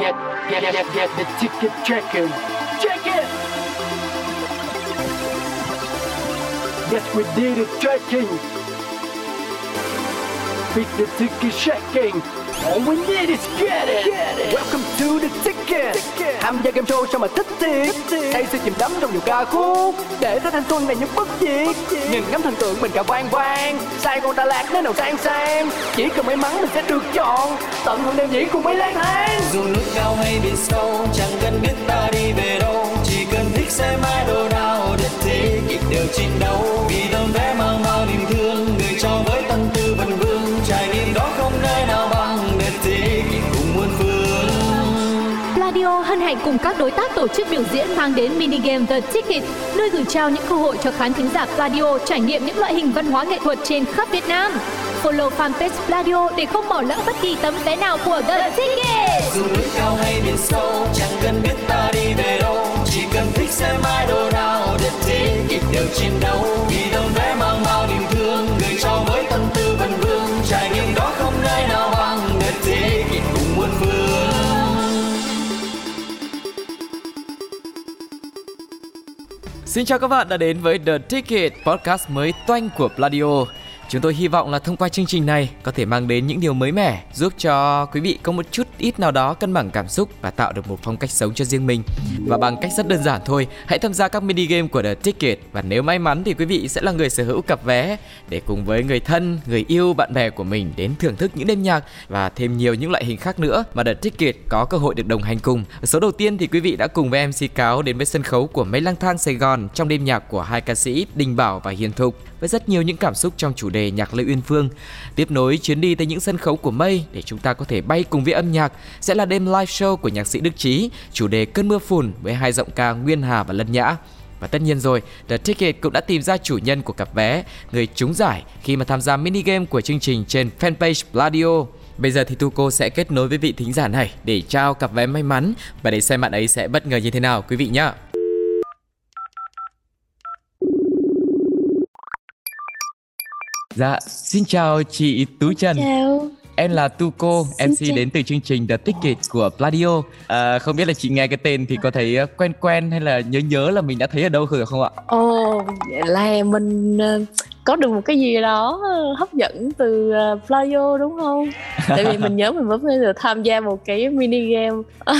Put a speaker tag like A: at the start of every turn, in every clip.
A: get, get, get, get the ticket checking. Check it! Yes, we did it checking. Beat the ticket checking. All we need is get it. Get it. Welcome to the ticket. ticket. Tham gia game show sao mà thích thiệt. Đây sẽ chìm đắm trong nhiều ca khúc để tới thanh xuân này những bất diệt. Nhìn ngắm thần tượng mình cả vang vang. Sai con Đà Lạt nơi nào sang sang. Chỉ cần may mắn mình sẽ được chọn. Tận hưởng đêm diễn cùng mấy lang thang.
B: dù núi cao hay biển sâu chẳng cần biết ta đi về đâu chỉ cần thích xem idol nào đất thế kịp đều chiến đấu vì tấm vé mang bao niềm thương người cho
C: các đối tác tổ chức biểu diễn mang đến mini game The Ticket, nơi gửi trao những cơ hội cho khán thính giả Pladio trải nghiệm những loại hình văn hóa nghệ thuật trên khắp Việt Nam. Follow fanpage Pladio để không bỏ lỡ bất kỳ tấm vé nào của The Ticket.
B: dù núi cao hay biển sâu chẳng cần biết ta đi về đâu chỉ cần thích xem idol nào The Ticket đều chiến đấu vì tấm vé mang bao niềm thương
D: Xin chào các bạn đã đến với The Ticket, podcast mới toanh của Pladio. Chúng tôi hy vọng là thông qua chương trình này có thể mang đến những điều mới mẻ, giúp cho quý vị có một chút ít nào đó cân bằng cảm xúc và tạo được một phong cách sống cho riêng mình. Và bằng cách rất đơn giản thôi, hãy tham gia các mini game của The Ticket và nếu may mắn thì quý vị sẽ là người sở hữu cặp vé để cùng với người thân, người yêu, bạn bè của mình đến thưởng thức những đêm nhạc và thêm nhiều những loại hình khác nữa mà The Ticket có cơ hội được đồng hành cùng. Ở số đầu tiên thì quý vị đã cùng với MC Cáo đến với sân khấu của Mấy lang thang Sài Gòn trong đêm nhạc của hai ca sĩ Đình Bảo và Hiền Thục với rất nhiều những cảm xúc trong chủ đề nhạc Lê Uyên Phương. Tiếp nối chuyến đi tới những sân khấu của Mây để chúng ta có thể bay cùng với âm nhạc sẽ là đêm live show của nhạc sĩ Đức Trí, chủ đề cơn mưa phùn với hai giọng ca Nguyên Hà và Lân Nhã. Và tất nhiên rồi, The Ticket cũng đã tìm ra chủ nhân của cặp vé, người trúng giải khi mà tham gia mini game của chương trình trên fanpage Pladio. Bây giờ thì Tuco sẽ kết nối với vị thính giả này để trao cặp vé may mắn và để xem bạn ấy sẽ bất ngờ như thế nào quý vị nhé. Dạ, xin chào chị Tú Trần.
E: Chào,
D: Em là Tuco,
E: Xin
D: MC
E: chào.
D: đến từ chương trình The Ticket của Pladio. À, không biết là chị nghe cái tên thì có thấy ờ, quen quen hay là nhớ nhớ là mình đã thấy ở đâu rồi không ạ?
E: ồ, vậy là mình ờ, có được một cái gì đó ờ, hấp dẫn từ uh, Playo đúng không? Tại vì mình nhớ mình mới vừa được tham gia một cái mini game.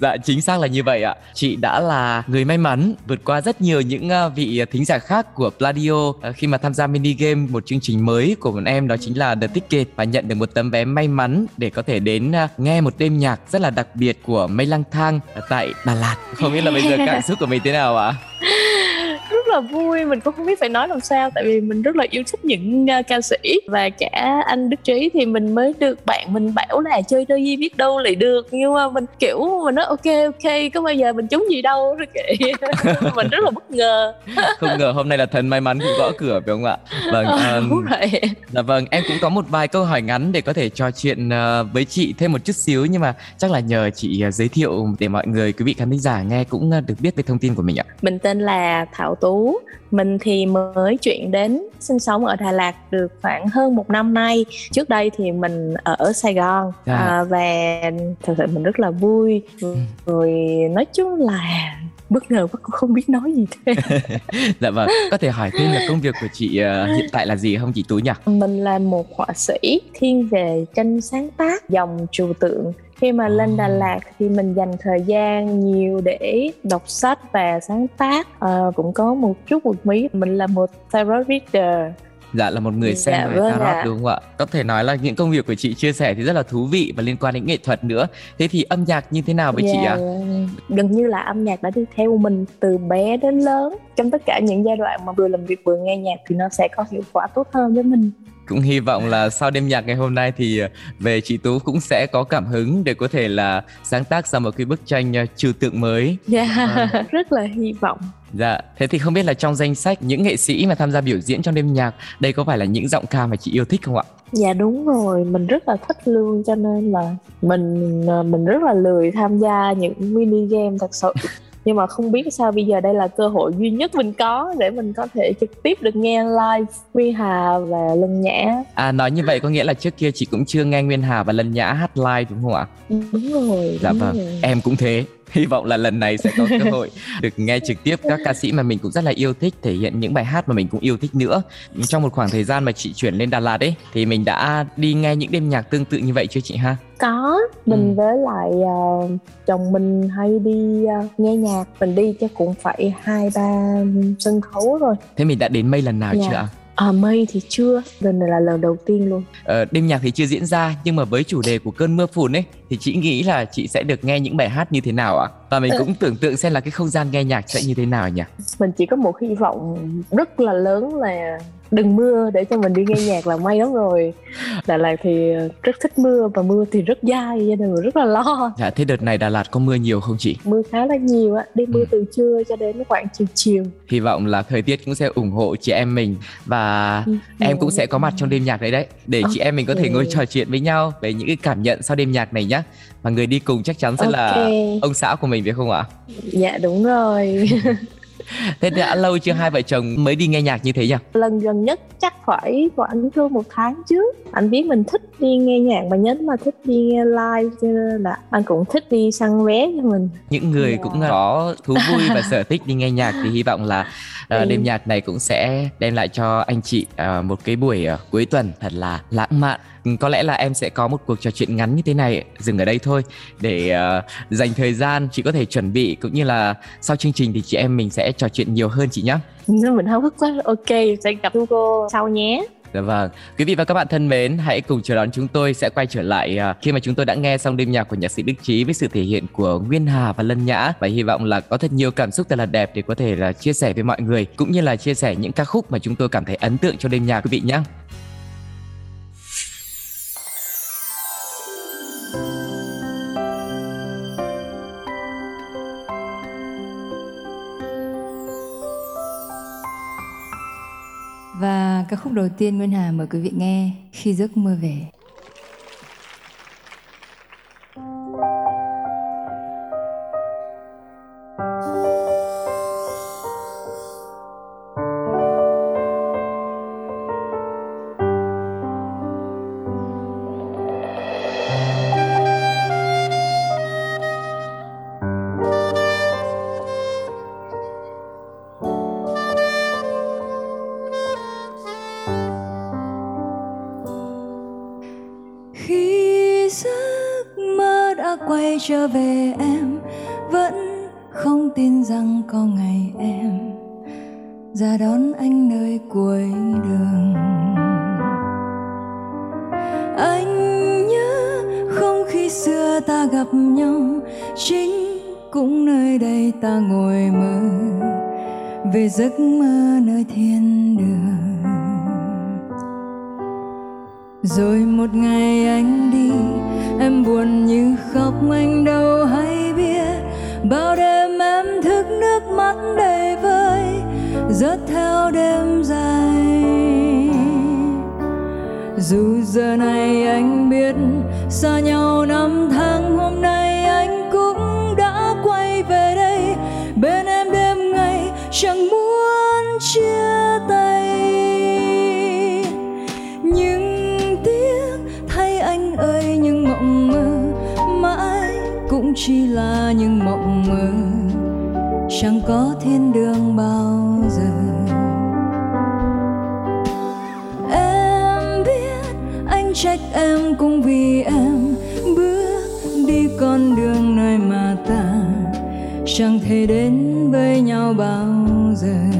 D: Dạ chính xác là như vậy ạ. Chị đã là người may mắn vượt qua rất nhiều những ờ, vị thính giả khác của Pladio ờ, khi mà tham gia mini game một chương trình mới của bọn em đó chính là The Ticket và nhận được một tấm vé may mắn để có thể đến ờ, nghe một đêm nhạc rất là đặc biệt của Mây Lang Thang tại Đà Lạt. Không biết là bây giờ cảm xúc của mình thế nào ạ?
E: rất là vui, mình cũng không biết phải nói làm sao tại vì mình rất là yêu thích những ờ, ca sĩ và cả anh Đức Trí thì mình mới được bạn mình bảo là chơi đôi gì biết đâu lại được nhưng mà mình kiểu mình nói ok ok có bao giờ mình trúng gì đâu rồi kệ mình rất là bất ngờ
D: Không ngờ hôm nay là thần may mắn cũng gõ cửa phải không ạ? Vâng, ờm,
E: đúng rồi
D: Dạ vâng, em cũng có một vài câu hỏi ngắn để có thể trò chuyện ờ, với chị thêm một chút xíu nhưng mà chắc là nhờ chị ờ, giới thiệu để mọi người quý vị khán thính giả nghe cũng ờ, được biết về thông tin của mình ạ.
E: Mình tên là Thảo Tú Mình thì mới chuyển đến sinh sống ở Đà Lạt được khoảng hơn một năm nay. Trước đây thì mình ở Sài Gòn
D: Dạ.
E: à, Và thật sự mình rất là vui. Rồi nói chung là bất ngờ quá cũng không biết nói gì thêm.
D: Dạ vâng, có thể hỏi thêm là công việc của chị ờ, hiện tại là gì không chị Tú nhỉ?
E: Mình là một họa sĩ thiên về tranh sáng tác dòng trừu tượng khi mà lên Đà Lạt thì mình dành thời gian nhiều để đọc sách và sáng tác Ờ, cũng có một chút một mí mình là một tarot reader
D: Dạ là một người xem
E: Dạ,
D: về tarot
E: ạ.
D: đúng không ạ? Có thể nói là những công việc của chị chia sẻ thì rất là thú vị và liên quan đến nghệ thuật nữa. Thế thì âm nhạc như thế nào với chị
E: Dạ,
D: ạ?
E: gần như là âm nhạc đã đi theo mình từ bé đến lớn trong tất cả những giai đoạn mà vừa làm việc vừa nghe nhạc thì nó sẽ có hiệu quả tốt hơn với mình
D: Cũng hy vọng là sau đêm nhạc ngày hôm nay thì ờ, về chị Tú cũng sẽ có cảm hứng để có thể là sáng tác ra một cái bức tranh ờ, trừu tượng mới
E: dạ
D: Vâng.
E: rất là hy vọng
D: Dạ, thế thì không biết là trong danh sách những nghệ sĩ mà tham gia biểu diễn trong đêm nhạc, đây có phải là những giọng ca mà chị yêu thích không ạ?
E: dạ đúng rồi mình rất là thích luôn cho nên là mình ờ, mình rất là lười tham gia những mini game thật sự nhưng mà không biết sao bây giờ đây là cơ hội duy nhất mình có để mình có thể trực tiếp được nghe live Nguyên Hà và Lân Nhã
D: À nói như vậy có nghĩa là trước kia chị cũng chưa nghe Nguyên Hà và Lân Nhã hát live đúng không ạ?
E: đúng rồi
D: Dạ
E: đúng
D: vâng,
E: rồi.
D: em cũng thế. Hy vọng là lần này sẽ có cơ hội được nghe trực tiếp các ca sĩ mà mình cũng rất là yêu thích thể hiện những bài hát mà mình cũng yêu thích nữa. Trong một khoảng thời gian mà chị chuyển lên Đà Lạt ấy thì mình đã đi nghe những đêm nhạc tương tự như vậy chưa chị ha?
E: có mình
D: Ừ.
E: với lại ờ, chồng mình hay đi ờ, nghe nhạc mình đi chắc cũng phải hai ba sân khấu rồi
D: Thế mình đã đến mây lần nào
E: Dạ.
D: chưa ạ?
E: À mây thì chưa lần này là lần đầu tiên luôn
D: Ờ, đêm nhạc thì chưa diễn ra nhưng mà với chủ đề của cơn mưa phùn ấy thì chị nghĩ là chị sẽ được nghe những bài hát như thế nào ạ? Và mình cũng tưởng tượng xem là cái không gian nghe nhạc sẽ như thế nào nhỉ?
E: mình chỉ có một hy vọng rất là lớn là đừng mưa để cho mình đi nghe nhạc là may lắm rồi. Đà Lạt thì rất thích mưa và mưa thì rất dai cho nên mình rất là lo.
D: Dạ, thế đợt này Đà Lạt có mưa nhiều không chị?
E: mưa khá là nhiều á đi mưa
D: Ừ.
E: từ trưa cho đến khoảng chiều chiều.
D: Hy vọng là thời tiết cũng sẽ ủng hộ chị em mình và em cũng sẽ có mặt trong đêm nhạc đấy đấy để chị em mình có thể ngồi trò chuyện với nhau về những cái cảm nhận sau đêm nhạc này nhá. Và người đi cùng chắc chắn sẽ là
E: Ok.
D: ông xã của mình phải không ạ?
E: Dạ đúng rồi
D: thế đã lâu chưa hai vợ chồng mới đi nghe nhạc như thế nhỉ
E: lần gần nhất chắc phải khoảng hơn một tháng trước anh biết mình thích đi nghe nhạc mà nhất mà thích đi nghe live cho nên là anh cũng thích đi săn vé cho mình
D: những người
E: Dạ.
D: cũng có thú vui và sở thích đi nghe nhạc thì hy vọng là ờ,
E: Ừ.
D: đêm nhạc này cũng sẽ đem lại cho anh chị ờ, một cái buổi ờ, cuối tuần thật là lãng mạn Ừ, có lẽ là em sẽ có một cuộc trò chuyện ngắn như thế này dừng ở đây thôi để ờ, dành thời gian chị có thể chuẩn bị cũng như là sau chương trình thì chị em mình sẽ trò chuyện nhiều hơn chị nhé
E: mình háo hức quá. Ok sẽ gặp cô sau nhé.
D: Dạ vâng, quý vị và các bạn thân mến, hãy cùng chờ đón chúng tôi sẽ quay trở lại à, khi mà chúng tôi đã nghe xong đêm nhạc của nhạc sĩ Đức Trí với sự thể hiện của Nguyên Hà và Lân Nhã. Và hy vọng là có thật nhiều cảm xúc thật là đẹp để có thể là chia sẻ với mọi người cũng như là chia sẻ những ca khúc mà chúng tôi cảm thấy ấn tượng cho đêm nhạc quý vị nhé.
F: Và ca khúc đầu tiên Nguyên Hà mời quý vị nghe, Khi giấc mơ về. Ra đón anh nơi cuối đường. Anh nhớ không khi xưa ta gặp nhau, Chính cũng nơi đây ta ngồi mơ. Về giấc mơ nơi thiên đường. Rồi một ngày anh đi, Em buồn như khóc anh đâu hay biết. Bao đêm em thức nước mắt đầy Rớt theo đêm dài. Dù giờ này anh biết Xa nhau năm tháng, hôm nay anh cũng đã quay về đây. Bên em đêm ngày chẳng muốn chia tay. Nhưng tiếc thay anh ơi, những mộng mơ mãi cũng chỉ là những mộng mơ. Chẳng có thiên đường bao em cũng vì em bước đi con đường nơi mà ta chẳng thể đến với nhau bao giờ.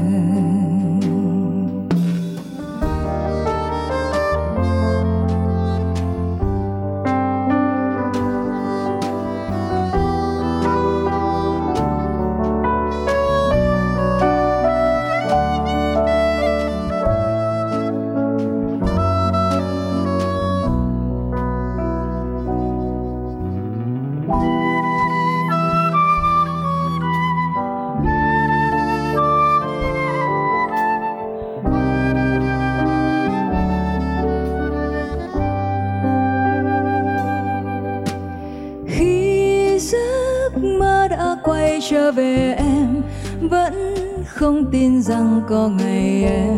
F: Trở về em, vẫn không tin rằng có ngày em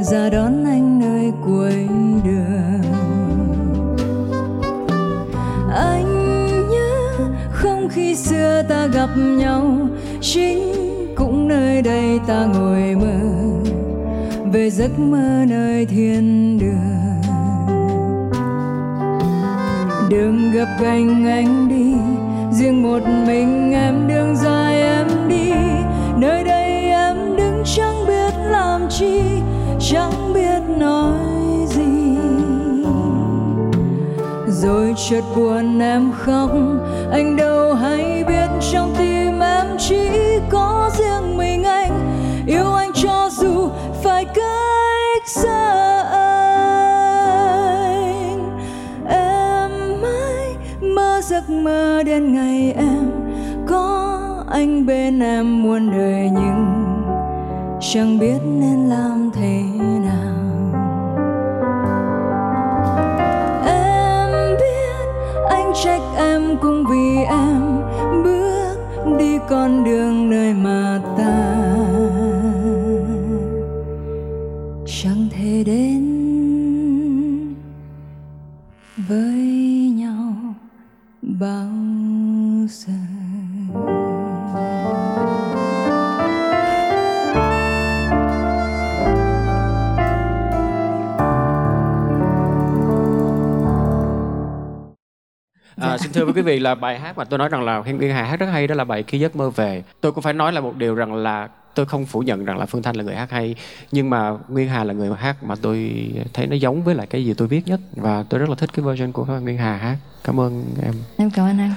F: ra đón anh nơi cuối đường. Anh nhớ không khi xưa ta gặp nhau, chính cũng nơi đây ta ngồi mơ, về giấc mơ nơi thiên đường. Đường gặp gành anh riêng một mình em đường dài em đi. Nơi đây em đứng chẳng biết làm chi, chẳng biết nói gì. Rồi chợt buồn em khóc, anh đâu hay biết. Đến ngày em, có anh bên em muôn đời nhưng chẳng biết nên làm thế nào. Em biết anh trách em cũng vì em bước đi con đường nơi mà ta chẳng thể đến với nhau bao
G: thưa với quý vị là bài hát mà tôi nói rằng là Hiên Nguyên Hà hát rất hay đó là bài Khi giấc mơ về. Tôi cũng phải nói là một điều rằng là tôi không phủ nhận rằng là Phương Thanh là người hát hay, nhưng mà Nguyên Hà là người hát mà tôi thấy nó giống với lại cái gì tôi viết nhất và tôi rất là thích cái version của Nguyên Hà hát. Cảm ơn em.
F: em cảm ơn anh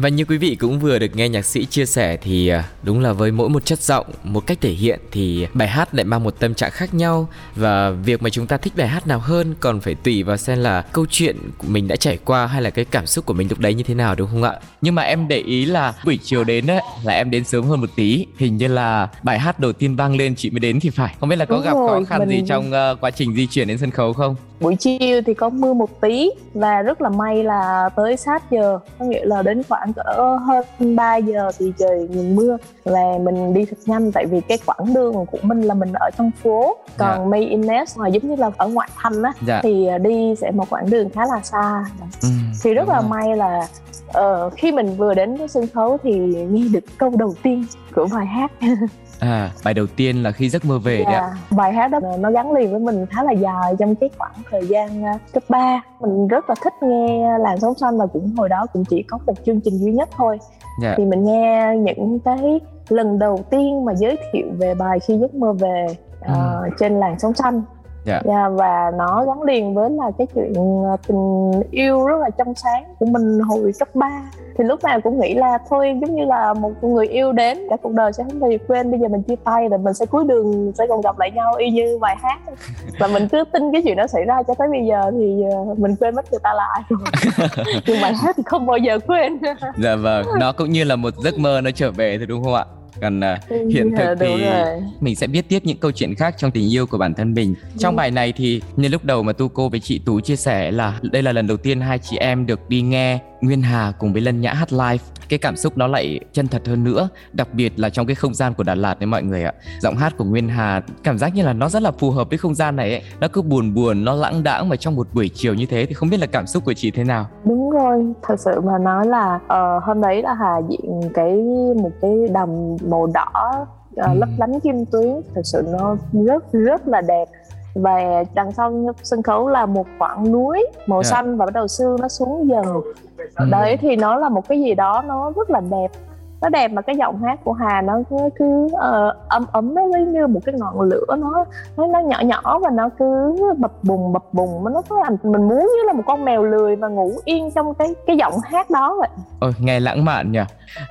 D: và như quý vị cũng vừa được nghe nhạc sĩ chia sẻ thì à, đúng là với mỗi một chất giọng, một cách thể hiện thì bài hát lại mang một tâm trạng khác nhau và việc mà chúng ta thích bài hát nào hơn còn phải tùy vào xem là câu chuyện của mình đã trải qua hay là cái cảm xúc của mình lúc đấy như thế nào đúng không ạ? Nhưng mà em để ý là buổi chiều đến ấy là em đến sớm hơn một tí, hình như là bài hát đầu tiên vang lên chị mới đến thì phải. Không biết là có
E: Đúng
D: gặp khó
E: rồi,
D: khăn gì
E: mình-
D: trong ờ, quá trình di chuyển đến sân khấu không?
E: Buổi chiều thì có mưa một tí và rất là may là tới sát giờ có nghĩa là đến khoảng cỡ hơn 3 giờ thì trời ngừng mưa và mình đi thật nhanh tại vì cái quãng đường của mình là mình ở trong phố còn
D: Dạ.
E: May Ines là giống như là ở ngoại thành á
D: Dạ.
E: thì đi sẽ một quãng đường khá là xa
D: Ừ,
E: thì rất là
D: rồi.
E: may là ờ, khi mình vừa đến cái sân khấu thì nghe được câu đầu tiên của bài hát
D: À, bài đầu tiên là khi giấc mơ về đấy ạ.
E: Dạ, bài hát đó nó gắn liền với mình khá là dài trong cái khoảng thời gian uh, cấp 3 mình rất là thích nghe làn sóng xanh và cũng hồi đó cũng chỉ có một chương trình duy nhất thôi
D: Dạ.
E: thì mình nghe những cái lần đầu tiên mà giới thiệu về bài khi giấc mơ về uh, trên làn sóng xanh
D: Dạ.
E: Dạ, và nó gắn liền với là cái chuyện uh, tình yêu rất là trong sáng của mình hồi cấp 3 thì lúc nào cũng nghĩ là thôi giống như là một người yêu đến cả cuộc đời sẽ không bao giờ quên bây giờ mình chia tay rồi mình sẽ cuối đường sẽ còn gặp lại nhau y như bài hát và mình cứ tin cái chuyện đó xảy ra cho tới bây giờ thì uh, mình quên mất người ta là ai rồi nhưng bài hát thì không bao giờ quên
D: Dạ vâng, nó cũng như là một giấc mơ nó trở về thôi đúng không ạ? Còn à, hiện thực
E: Dạ,
D: thì
E: rồi.
D: mình sẽ biết tiếp những câu chuyện khác trong tình yêu của bản thân mình. Trong bài này thì như lúc đầu mà Tu cô với chị Tú chia sẻ là đây là lần đầu tiên hai chị em được đi nghe Nguyên Hà cùng với Lân Nhã hát live. Cái cảm xúc nó lại chân thật hơn nữa, đặc biệt là trong cái không gian của Đà Lạt đấy mọi người ạ. Giọng hát của Nguyên Hà cảm giác như là nó rất là phù hợp với không gian này ấy. Nó cứ buồn buồn, nó lãng đãng mà trong một buổi chiều như thế thì không biết là cảm xúc của chị thế nào.
E: đúng rồi thật sự mà nói là ờ, hôm đấy là hà diện cái một cái đầm màu đỏ
D: Ừ.
E: lấp lánh kim tuyến thật sự nó rất rất là đẹp và đằng sau sân khấu là một khoảng núi màu
D: Dạ.
E: xanh và bắt đầu sương nó xuống dần
D: Ừ.
E: đấy thì nó là một cái gì đó nó rất là đẹp nó đẹp mà cái giọng hát của Hà nó cứ, cứ ờ, ấm ấm nó giống như một cái ngọn lửa nó nó nó nhỏ nhỏ và nó cứ bập bùng bập bùng nó có làm mình muốn như là một con mèo lười và ngủ yên trong cái cái giọng hát đó vậy
D: Ôi, nghe lãng mạn nhỉ.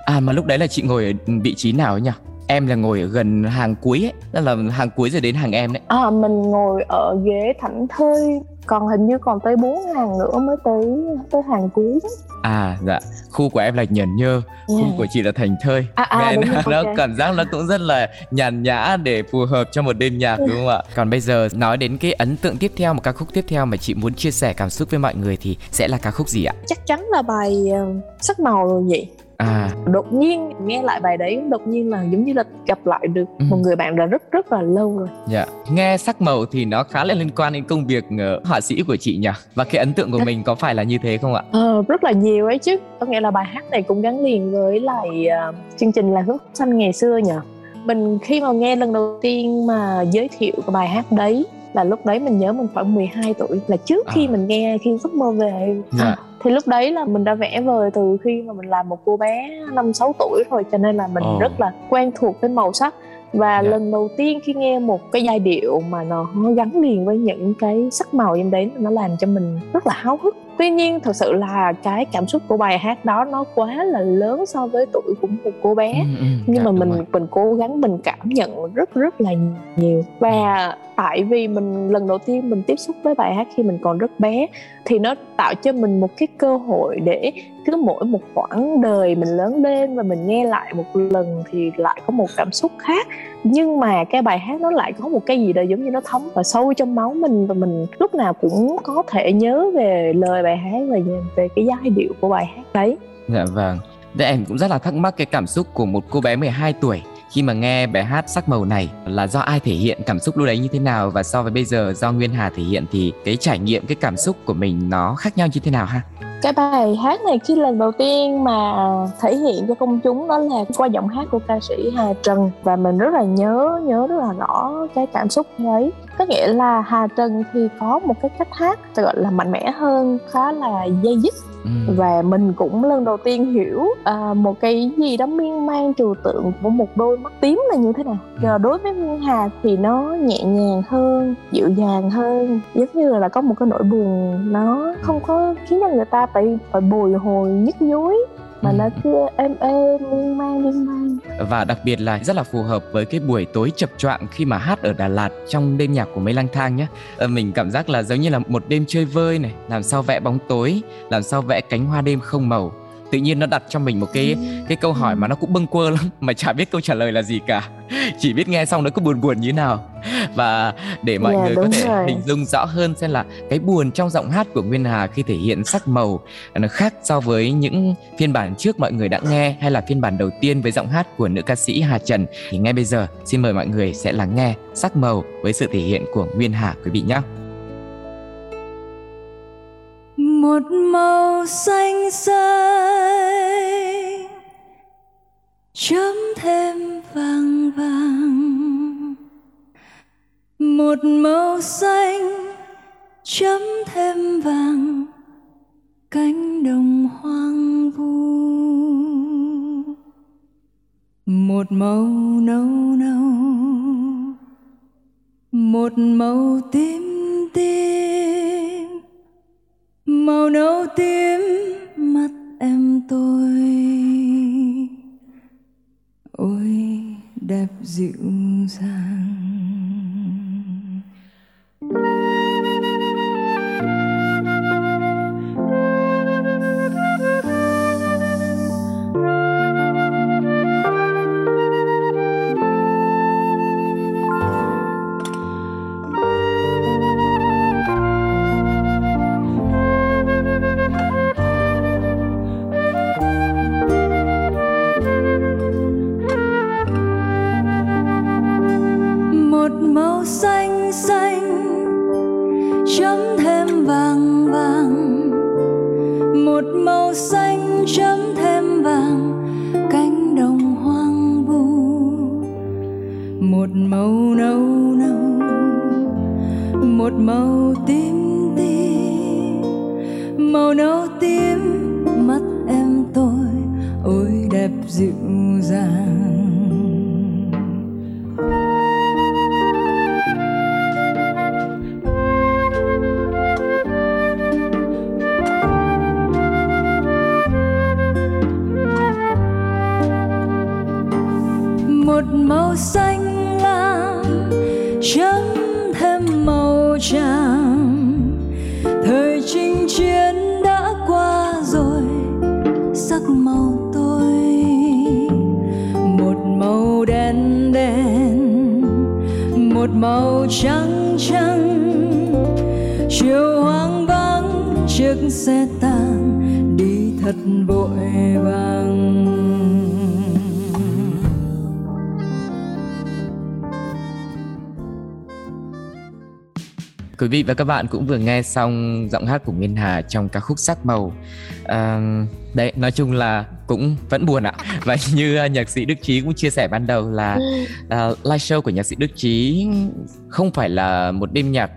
D: À mà lúc đấy là chị ngồi ở vị trí nào ấy nhỉ? Em là ngồi ở gần hàng cuối ấy, tức là hàng cuối rồi đến hàng em đấy.
E: à, mình ngồi ở ghế thảnh thơi còn hình như còn tới 4 hàng nữa mới tới tới hàng cuối
D: À dạ, khu của em là Nhẫn Nhơ, khu
E: Yeah.
D: của chị là Thành Thơi.
E: À, à,
D: Nghe
E: đúng
D: nó,
E: rồi,
D: nó
E: ok.
D: cảm giác nó cũng rất là nhàn nhã để phù hợp cho một đêm nhạc đúng không ạ? Còn bây giờ nói đến cái ấn tượng tiếp theo, một ca khúc tiếp theo mà chị muốn chia sẻ cảm xúc với mọi người thì sẽ là ca khúc gì ạ?
E: chắc chắn là bài ờ, sắc màu rồi nhỉ
D: À,
E: đột nhiên nghe lại bài đấy đột nhiên là giống như là gặp lại được
D: Ừ.
E: một người bạn đã rất rất là lâu rồi
D: dạ. Nghe sắc màu thì nó khá là liên quan đến công việc ờ, họa sĩ của chị nhỉ? Và cái ấn tượng của mình có phải là như thế không ạ?
E: Ờ, rất là nhiều ấy chứ có nghĩa là bài hát này cũng gắn liền với lại ờ, chương trình là hướng xanh ngày xưa nhờ mình khi mà nghe lần đầu tiên mà giới thiệu cái bài hát đấy là lúc đấy mình nhớ mình khoảng 12 tuổi là trước khi
D: À.
E: mình nghe khi giấc mơ về
D: Dạ.
E: Thì lúc đấy là mình đã vẽ vời từ khi mà mình là một cô bé năm sáu tuổi rồi cho nên là mình
D: Ồ.
E: rất là quen thuộc với màu sắc và
D: Dạ.
E: lần đầu tiên khi nghe một cái giai điệu mà nó gắn liền với những cái sắc màu trong đấy nó làm cho mình rất là háo hức tuy nhiên thật sự là cái cảm xúc của bài hát đó nó quá là lớn so với tuổi của một cô bé.
D: Ừ, ừ,
E: nhưng
D: dạ,
E: mà mình
D: rồi.
E: mình cố gắng mình cảm nhận rất rất là nhiều. Và tại vì mình lần đầu tiên mình tiếp xúc với bài hát khi mình còn rất bé thì nó tạo cho mình một cái cơ hội để cứ mỗi một khoảng đời mình lớn lên và mình nghe lại một lần thì lại có một cảm xúc khác. Nhưng mà cái bài hát nó lại có một cái gì đó giống như nó thấm vào sâu trong máu mình và mình lúc nào cũng có thể nhớ về lời bài hát và về cái giai điệu của bài hát đấy
D: Dạ vâng. Thế em cũng rất là thắc mắc cái cảm xúc của một cô bé 12 tuổi khi mà nghe bài hát sắc màu này là do ai thể hiện cảm xúc lúc đấy như thế nào và so với bây giờ do Nguyên Hà thể hiện thì cái trải nghiệm cái cảm xúc của mình nó khác nhau như thế nào ha?
E: cái bài hát này khi lần đầu tiên mà thể hiện cho công chúng đó là qua giọng hát của ca sĩ Hà Trần và mình rất là nhớ nhớ rất là rõ cái cảm xúc ấy có nghĩa là Hà Trần thì có một cái cách hát gọi là mạnh mẽ hơn khá là dây dứt.
D: Ừ.
E: và mình cũng lần đầu tiên hiểu à, một cái gì đó miên man trừu tượng của một đôi mắt tím là như thế nào. Giờ đối với Nguyên Hà thì nó nhẹ nhàng hơn dịu dàng hơn. Giống như là có một cái nỗi buồn nó không có khiến cho người ta phải phải bồi hồi nhức nhối mà nó cứ êm êm miên man miên man
D: Và đặc biệt là rất là phù hợp với cái buổi tối chập choạng khi mà hát ở Đà Lạt trong đêm nhạc của Mây Lang Thang nhé. Ờ, Mình cảm giác là giống như là một đêm chơi vơi này, làm sao vẽ bóng tối, làm sao vẽ cánh hoa đêm không màu. Tự nhiên nó đặt cho mình một cái cái câu hỏi mà nó cũng bâng quơ lắm mà chả biết câu trả lời là gì cả. Chỉ biết nghe xong nó cứ buồn buồn như nào. Và để mọi
E: Dạ,
D: người có thể
E: rồi.
D: hình dung rõ hơn xem là cái buồn trong giọng hát của Nguyên Hà khi thể hiện sắc màu nó khác so với những phiên bản trước mọi người đã nghe hay là phiên bản đầu tiên với giọng hát của nữ ca sĩ Hà Trần thì ngay bây giờ xin mời mọi người sẽ lắng nghe sắc màu với sự thể hiện của Nguyên Hà quý vị nhé
F: một màu xanh xanh, chấm thêm vàng vàng. Một màu xanh, chấm thêm vàng, cánh đồng hoang vu. Một màu nâu nâu, một màu tím tím đẹp
D: Quý vị và các bạn cũng vừa nghe xong giọng hát của Nguyên Hà trong ca khúc Sắc Màu. À, đấy, nói chung là cũng vẫn buồn ạ. Và như uh, nhạc sĩ Đức Trí cũng chia sẻ ban đầu là uh, live show của nhạc sĩ Đức Trí không phải là một đêm nhạc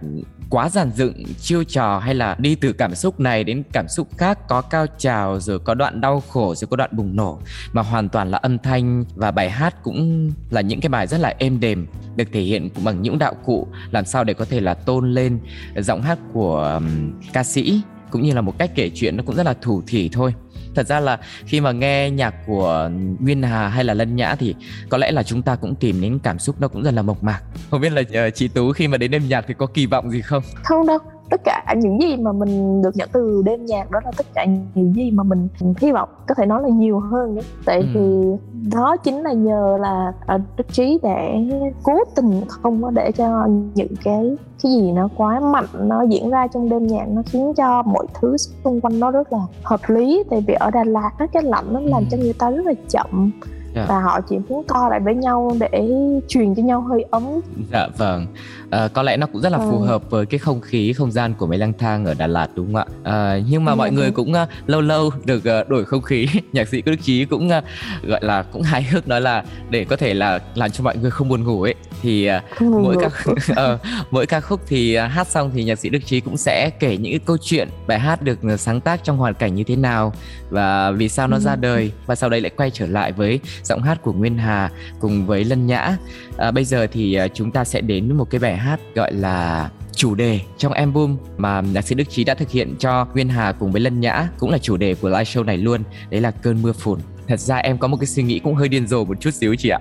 D: quá giản dựng chiêu trò hay là đi từ cảm xúc này đến cảm xúc khác có cao trào rồi có đoạn đau khổ rồi có đoạn bùng nổ. Mà hoàn toàn là âm thanh và bài hát cũng là những cái bài rất là êm đềm được thể hiện bằng những đạo cụ làm sao để có thể là tôn lên giọng hát của um, ca sĩ cũng như là một cách kể chuyện nó cũng rất là thủ thỉ thôi thật ra là khi mà nghe nhạc của Nguyên Hà hay là Lân Nhã thì có lẽ là chúng ta cũng tìm đến cảm xúc nó cũng rất là mộc mạc. Không biết là ờ, uh, chị Tú khi mà đến đêm nhạc thì có kỳ vọng gì không?
E: Không đâu tất cả những gì mà mình được nhận từ đêm nhạc đó là tất cả những gì mà mình hy vọng có thể nói là nhiều hơn đấy tại ừ. vì đó chính là nhờ là à, đức trí để cố tình không có để cho những cái cái gì nó quá mạnh nó diễn ra trong đêm nhạc nó khiến cho mọi thứ xung quanh nó rất là hợp lý tại vì ở Đà Lạt nó cái lạnh nó làm cho người ta rất là chậm. Dạ. và họ chỉ muốn co lại với nhau để truyền cho nhau hơi ấm
D: dạ vâng à, có lẽ nó cũng rất là phù ừ. hợp với cái không khí không gian của mấy lang thang ở Đà Lạt đúng không ạ à, nhưng mà ừ. mọi người cũng uh, lâu lâu được uh, đổi không khí nhạc sĩ Đức Trí cũng uh, gọi là cũng hài hước nói là để có thể là làm cho mọi người không buồn ngủ ấy thì uh, mỗi ca uh, mỗi ca khúc thì uh, hát xong thì nhạc sĩ Đức Trí cũng sẽ kể những cái câu chuyện bài hát được sáng tác trong hoàn cảnh như thế nào và vì sao nó ừ. ra đời và sau đấy lại quay trở lại với giọng hát của Nguyên Hà cùng với Lân Nhã. À, bây giờ thì à, chúng ta sẽ đến một cái bài hát gọi là chủ đề trong album mà nhạc sĩ Đức Trí đã thực hiện cho Nguyên Hà cùng với Lân Nhã cũng là chủ đề của live show này luôn đấy là cơn mưa phùn thật ra em có một cái suy nghĩ cũng hơi điên rồ một chút xíu chị ạ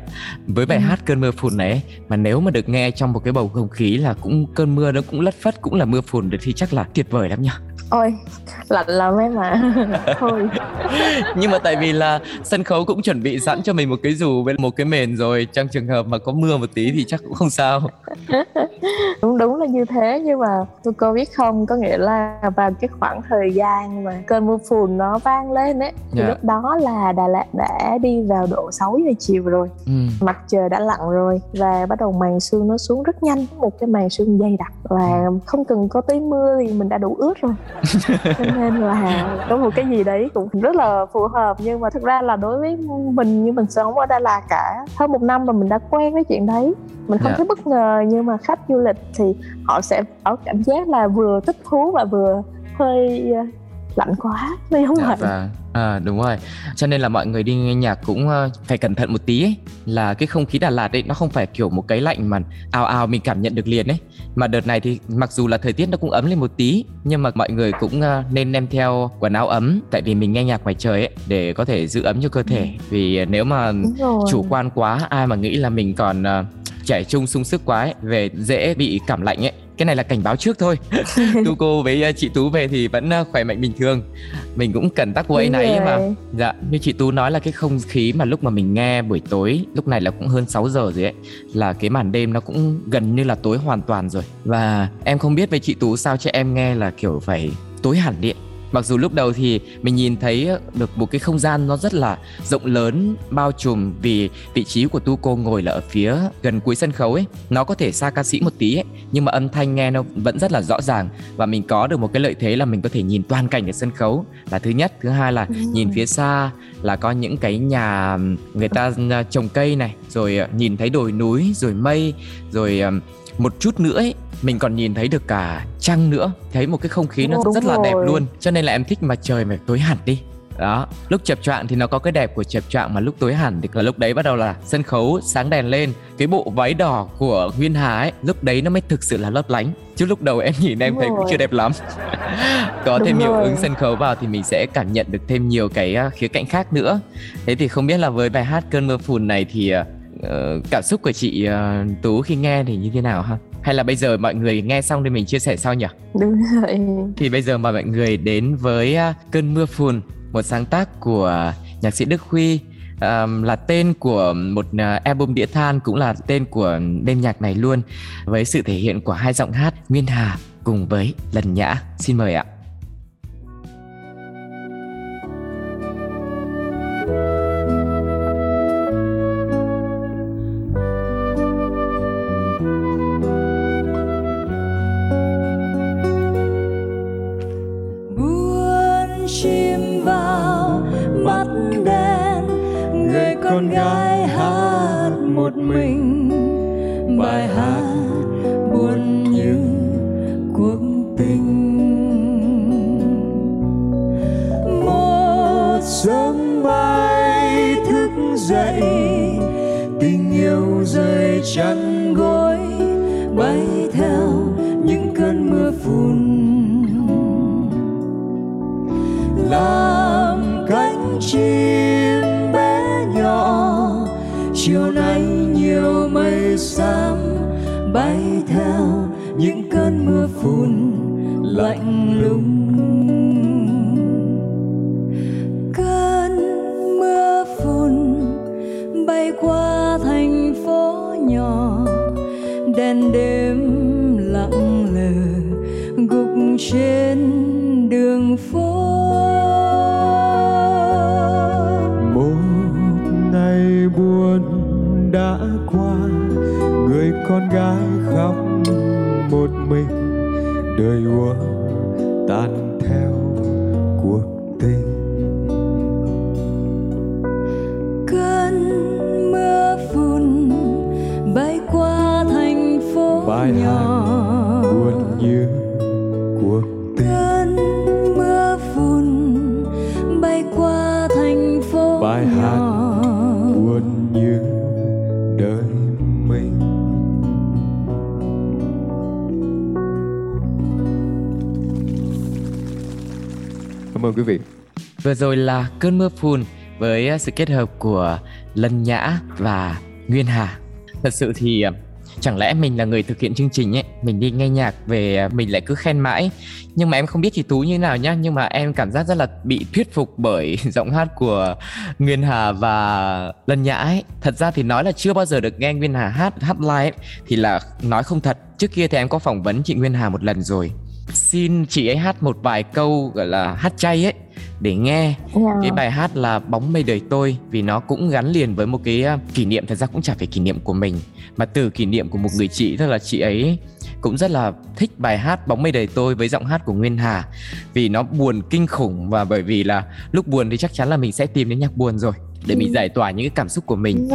D: với bài ừ. hát cơn mưa phùn này mà nếu mà được nghe trong một cái bầu không khí là cũng cơn mưa nó cũng lất phất cũng là mưa phùn được thì chắc là tuyệt vời lắm nhá
E: ôi lạnh lắm em mà. Thôi.
D: Nhưng mà tại vì là sân khấu cũng chuẩn bị sẵn cho mình một cái dù với một cái mền rồi. Trong trường hợp mà có mưa một tí thì chắc cũng không sao.
E: Đúng đúng là như thế. Nhưng mà tôi có biết không có nghĩa là vào cái khoảng thời gian mà cơn mưa phùn nó vang lên ấy thì yeah. Dạ. lúc đó là Đà Lạt đã đi vào độ 6 giờ chiều rồi. Ừ. mặt trời đã lặn rồi và bắt đầu màn sương nó xuống rất nhanh. Một cái màn sương dày đặc và không cần có tí mưa thì mình đã đủ ướt rồi cho nên là có một cái gì đấy cũng rất là phù hợp nhưng mà thực ra là đối với mình như mình sống ở Đà Lạt cả hơn một năm mà mình đã quen với chuyện đấy mình không yeah. Dạ. thấy bất ngờ nhưng mà khách du lịch thì họ sẽ có cảm giác là vừa thích thú và vừa hơi lạnh quá phải không dạ, vậy
D: vâng. À đúng rồi. Cho nên là mọi người đi nghe nhạc cũng uh, phải cẩn thận một tí ấy. Là cái không khí Đà Lạt ấy Nó không phải kiểu một cái lạnh mà ào ào mình cảm nhận được liền ấy. Mà đợt này thì mặc dù là thời tiết nó cũng ấm lên một tí Nhưng mà mọi người cũng uh, nên đem theo quần áo ấm. Tại vì mình nghe nhạc ngoài trời ấy Để có thể giữ ấm cho cơ thể. Ừ. Vì nếu mà chủ quan quá Ai mà nghĩ là mình còn uh, trẻ trung sung sức quá ấy Về dễ bị cảm lạnh ấy cái này là cảnh báo trước thôi. Tu cô với ờ, chị tú về thì vẫn ờ, khỏe mạnh bình thường. Mình cũng cần tắc quay này mà dạ như chị tú nói là cái không khí mà lúc mà mình nghe buổi tối lúc này là cũng hơn 6 giờ rồi ấy là cái màn đêm nó cũng gần như là tối hoàn toàn rồi. Và em không biết với chị tú sao cho em nghe là kiểu phải tối hẳn điện mặc dù lúc đầu thì mình nhìn thấy được một cái không gian nó rất là rộng lớn bao trùm vì vị trí của tu cô ngồi là ở phía gần cuối sân khấu ấy. Nó có thể xa ca sĩ một tí ấy nhưng mà âm thanh nghe nó vẫn rất là rõ ràng và mình có được một cái lợi thế là mình có thể nhìn toàn cảnh ở sân khấu là thứ nhất. Thứ hai là nhìn phía xa là có những cái nhà người ta à, trồng cây này rồi à, nhìn thấy đồi núi rồi mây rồi à, một chút nữa ấy mình còn nhìn thấy được cả trăng nữa. Thấy một cái không khí nó Đúng rất rồi. là đẹp luôn. Cho nên là em thích mà trời mà tối hẳn đi. Đó lúc chập choạng thì nó có cái đẹp của chập choạng mà lúc tối hẳn thì là lúc đấy bắt đầu là sân khấu sáng đèn lên. Cái bộ váy đỏ của nguyên hà ấy lúc đấy nó mới thực sự là lấp lánh. Chứ lúc đầu em nhìn em Đúng thấy rồi. cũng chưa đẹp lắm. Có Đúng thêm hiệu ứng sân khấu vào thì mình sẽ cảm nhận được thêm nhiều cái à, khía cạnh khác nữa. Thế thì không biết là với bài hát cơn mưa phùn này thì uh, cảm xúc của chị uh, tú khi nghe thì như thế nào ha? Hay là bây giờ mọi người nghe xong thì mình chia sẻ sau nhỉ?
E: Đúng rồi.
D: Thì bây giờ mà mọi người đến với uh, cơn mưa phùn một sáng tác của nhạc sĩ Đức Huy. Um, là tên của một uh, album đĩa than cũng là tên của đêm nhạc này luôn với sự thể hiện của hai giọng hát Nguyên Hà cùng với Lần Nhã. Xin mời ạ
F: chiều nay nhiều mây xám bay theo những cơn mưa phùn lạnh lùng. Cơn mưa phùn bay qua thành phố nhỏ, đèn đêm lặng lờ gục trên đời úa
H: ơn quý vị
D: Vừa rồi là cơn mưa phùn với ờ, sự kết hợp của Lân Nhã và Nguyên Hà. Thật sự thì ờ, chẳng lẽ mình là người thực hiện chương trình ấy, mình đi nghe nhạc về ờ, mình lại cứ khen mãi. Nhưng mà em không biết thì Tú như thế nào nhá, nhưng mà em cảm giác rất là bị thuyết phục bởi giọng hát của Nguyên Hà và Lân Nhã ấy. Thật ra thì nói là chưa bao giờ được nghe Nguyên Hà hát hát live ấy, thì là nói không thật. Trước kia thì em có phỏng vấn chị Nguyên Hà một lần rồi. Xin chị ấy hát một vài câu gọi là hát chay ấy để nghe.
E: Dạ.
D: cái bài hát là bóng mây đời tôi vì nó cũng gắn liền với một cái uh, kỷ niệm thật ra cũng chả phải kỷ niệm của mình mà từ kỷ niệm của một người chị tức là chị ấy cũng rất là thích bài hát bóng mây đời tôi với giọng hát của Nguyên Hà. Vì nó buồn kinh khủng và bởi vì là lúc buồn thì chắc chắn là mình sẽ tìm đến nhạc buồn rồi để mình
E: Ừ.
D: giải tỏa những cái cảm xúc của mình.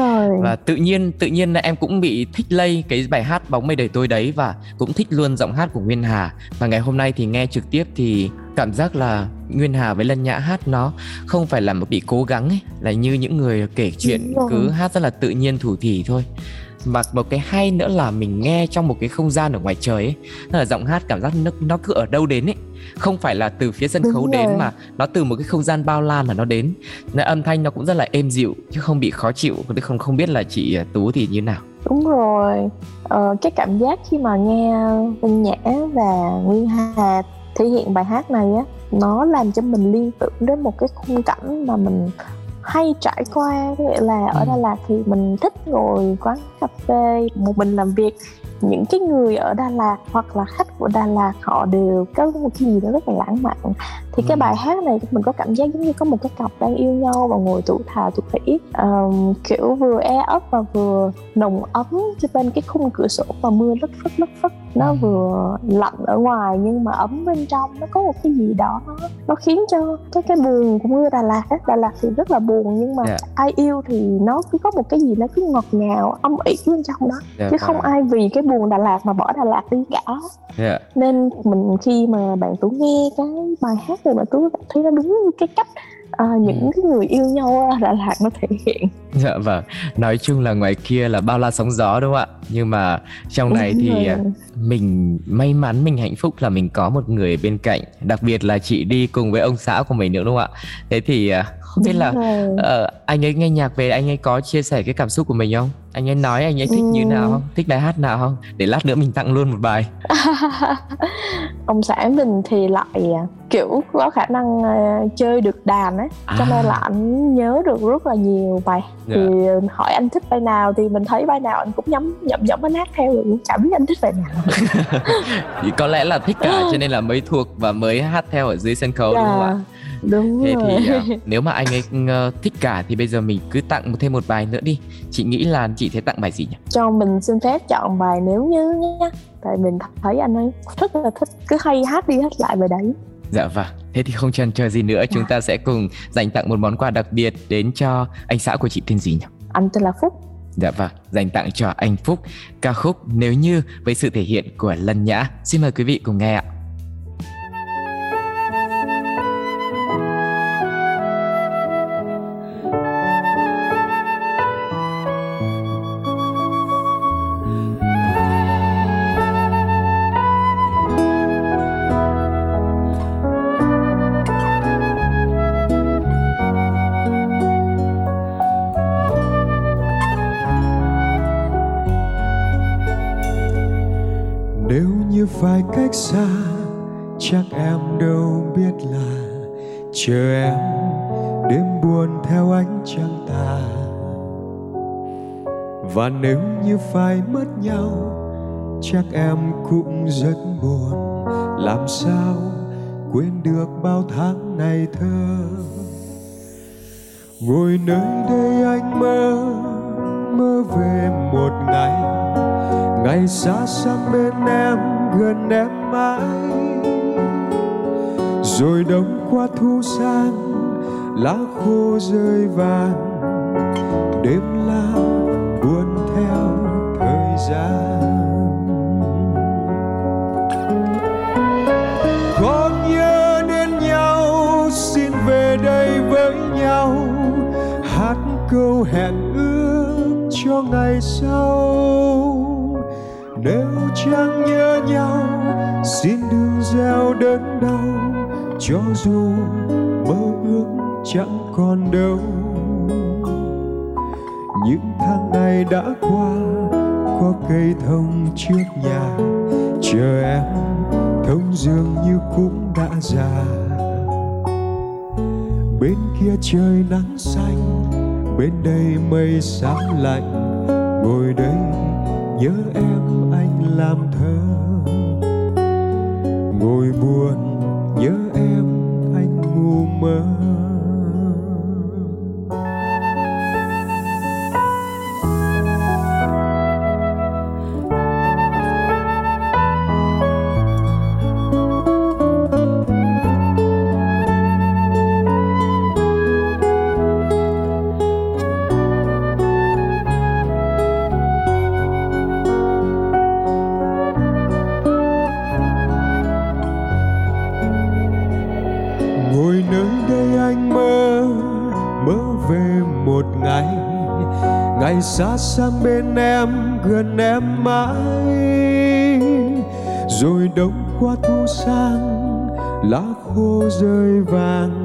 D: Và tự nhiên tự nhiên là em cũng bị thích lây cái bài hát bóng mây đời tôi đấy và cũng thích luôn giọng hát của Nguyên Hà. Và ngày hôm nay thì nghe trực tiếp thì cảm giác là Nguyên Hà với Lân Nhã hát nó không phải là một bị cố gắng ấy là như những người kể chuyện cứ hát rất là tự nhiên thủ thỉ thôi mà một cái hay nữa là mình nghe trong một cái không gian ở ngoài trời ấy là giọng hát cảm giác nó nó cứ ở đâu đến ấy. Không phải là từ phía sân
E: Đúng
D: khấu đến
E: rồi.
D: mà nó từ một cái không gian bao la mà nó đến. Nên âm thanh nó cũng rất là êm dịu chứ không bị khó chịu. Không không biết là chị à, Tú thì như nào?
E: Đúng rồi. Ờ, cái cảm giác khi mà nghe Vinh Nhã và Nguyên Hà thể hiện bài hát này á nó làm cho mình liên tưởng đến một cái khung cảnh mà mình hay trải qua có nghĩa là ở
D: Ừ.
E: Đà Lạt thì mình thích ngồi quán cà phê một mình làm việc. Những cái người ở Đà Lạt hoặc là khách của Đà Lạt họ đều có một cái gì đó rất là lãng mạn thì cái
D: Ừ.
E: bài hát này mình có cảm giác giống như có một cái cặp đang yêu nhau và ngồi tụ thà tụ thủy Ờm, kiểu vừa e ấp và vừa nồng ấm trên bên cái khung cửa sổ và mưa lất phất lất phất nó
D: Ừ.
E: vừa lạnh ở ngoài nhưng mà ấm bên trong nó có một cái gì đó nó nó khiến cho cái cái buồn của mưa Đà Lạt á Đà Lạt thì rất là buồn nhưng mà
D: Dạ.
E: ai yêu thì nó cứ có một cái gì nó cứ ngọt ngào âm ỉ bên trong đó
D: Dạ,
E: chứ không ai vì cái buồn Đà Lạt mà bỏ Đà Lạt đi cả
D: dạ.
E: nên mình khi mà bạn tú nghe cái bài hát này bạn tú thấy nó đúng cái cách à, những
D: Ừ.
E: cái người yêu nhau Đà Lạt nó thể hiện
D: Dạ vâng, nói chung là ngoài kia là bao la sóng gió đúng không ạ? Nhưng mà trong này thì
E: rồi.
D: à, mình may mắn, mình hạnh phúc là mình có một người bên cạnh Đặc biệt là chị đi cùng với ông xã của mình nữa đúng không ạ? Thế thì à, không biết
E: Đúng
D: là
E: rồi.
D: ờ, anh ấy nghe nhạc về anh ấy có chia sẻ cái cảm xúc của mình không? Anh ấy nói anh ấy thích như
E: Ừ.
D: nào không? Thích bài hát nào không? Để lát nữa mình tặng luôn một bài
E: ông xã mình thì lại à, kiểu có khả năng à, chơi được đàn ấy cho
D: À.
E: nên là anh nhớ được rất là nhiều bài
D: Dạ.
E: thì hỏi anh thích bài nào thì mình thấy bài nào anh cũng nhắm nhậm nhậm anh hát theo rồi cũng chả biết anh thích bài nào
D: Thì có lẽ là thích cả cho nên là mới thuộc và mới hát theo ở dưới sân khấu đúng không ạ?
E: Dạ, đúng
D: Thế
E: rồi
D: thì à, nếu mà anh ấy ờ, thích cả thì bây giờ mình cứ tặng thêm một bài nữa đi. Chị nghĩ là chị sẽ tặng bài gì nhỉ?
E: cho mình xin phép chọn bài nếu như nhé tại mình thấy anh ấy rất là thích cứ hay hát đi hát lại bài đấy
D: Dạ vâng, thế thì không chần chờ gì nữa, chúng ta sẽ cùng dành tặng một món quà đặc biệt đến cho anh xã của chị tên gì nhỉ?
E: anh tên là phúc
D: Dạ vâng, dành tặng cho anh Phúc ca khúc Nếu Như với sự thể hiện của Lân Nhã. Xin mời quý vị cùng nghe ạ.
H: Phải cách xa, chắc em đâu biết là chờ em đêm buồn theo ánh trăng tà. Và nếu như phải mất nhau, chắc em cũng rất buồn. Làm sao quên được bao tháng ngày thơ? Ngồi nơi đây anh mơ mơ về một ngày. Ngày xa xăm bên em gần em mãi. Rồi đông qua thu sang lá khô rơi vàng. Đêm la buồn theo thời gian. Con nhớ đến nhau, xin về đây với nhau. Hát câu hẹn ước cho ngày sau chẳng nhớ nhau. Xin đừng gieo đớn đau, cho dù mơ ước chẳng còn đâu. Những tháng ngày đã qua, có cây thông trước nhà. Chờ em, thông dường như cũng đã già. Bên kia trời nắng xanh, bên đây mây sáng lạnh. Ngồi đây nhớ em anh làm thơ. Ngồi buồn nhớ em anh ngu mơ. Xa xăm bên em, gần em mãi. Rồi đông qua thu sang, lá khô rơi vàng.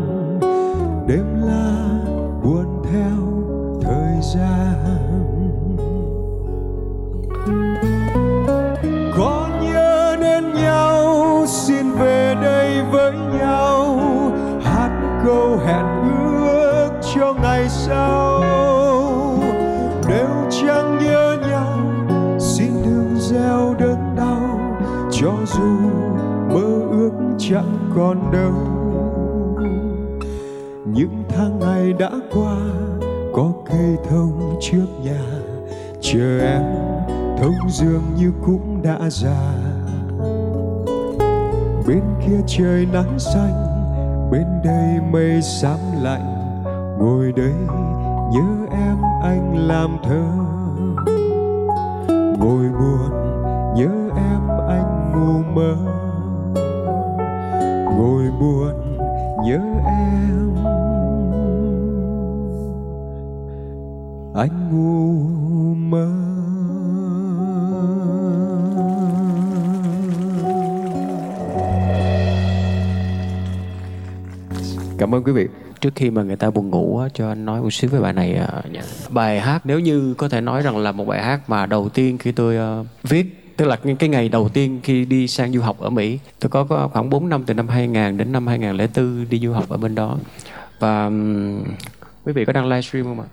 H: Qua, có cây thông trước nhà, chờ em, thông dường như cũng đã già. Bên kia trời nắng xanh, bên đây mây xám lạnh, ngồi đây nhớ em anh làm thơ. Ngồi buồn, nhớ em anh ngủ mơ. Ngồi buồn, nhớ em anh ngu mơ
G: Cảm ơn quý vị. Trước khi mà người ta buồn ngủ á, cho anh nói một xíu về bài này. à, dạ. Bài hát nếu như có thể nói rằng là một bài hát mà đầu tiên khi tôi ờ, viết tức là cái cái ngày đầu tiên khi đi sang du học ở Mỹ tôi có, có khoảng 4 năm từ năm 2000 đến năm 2004 đi du học ở bên đó và ừm, quý vị có đăng livestream không ạ?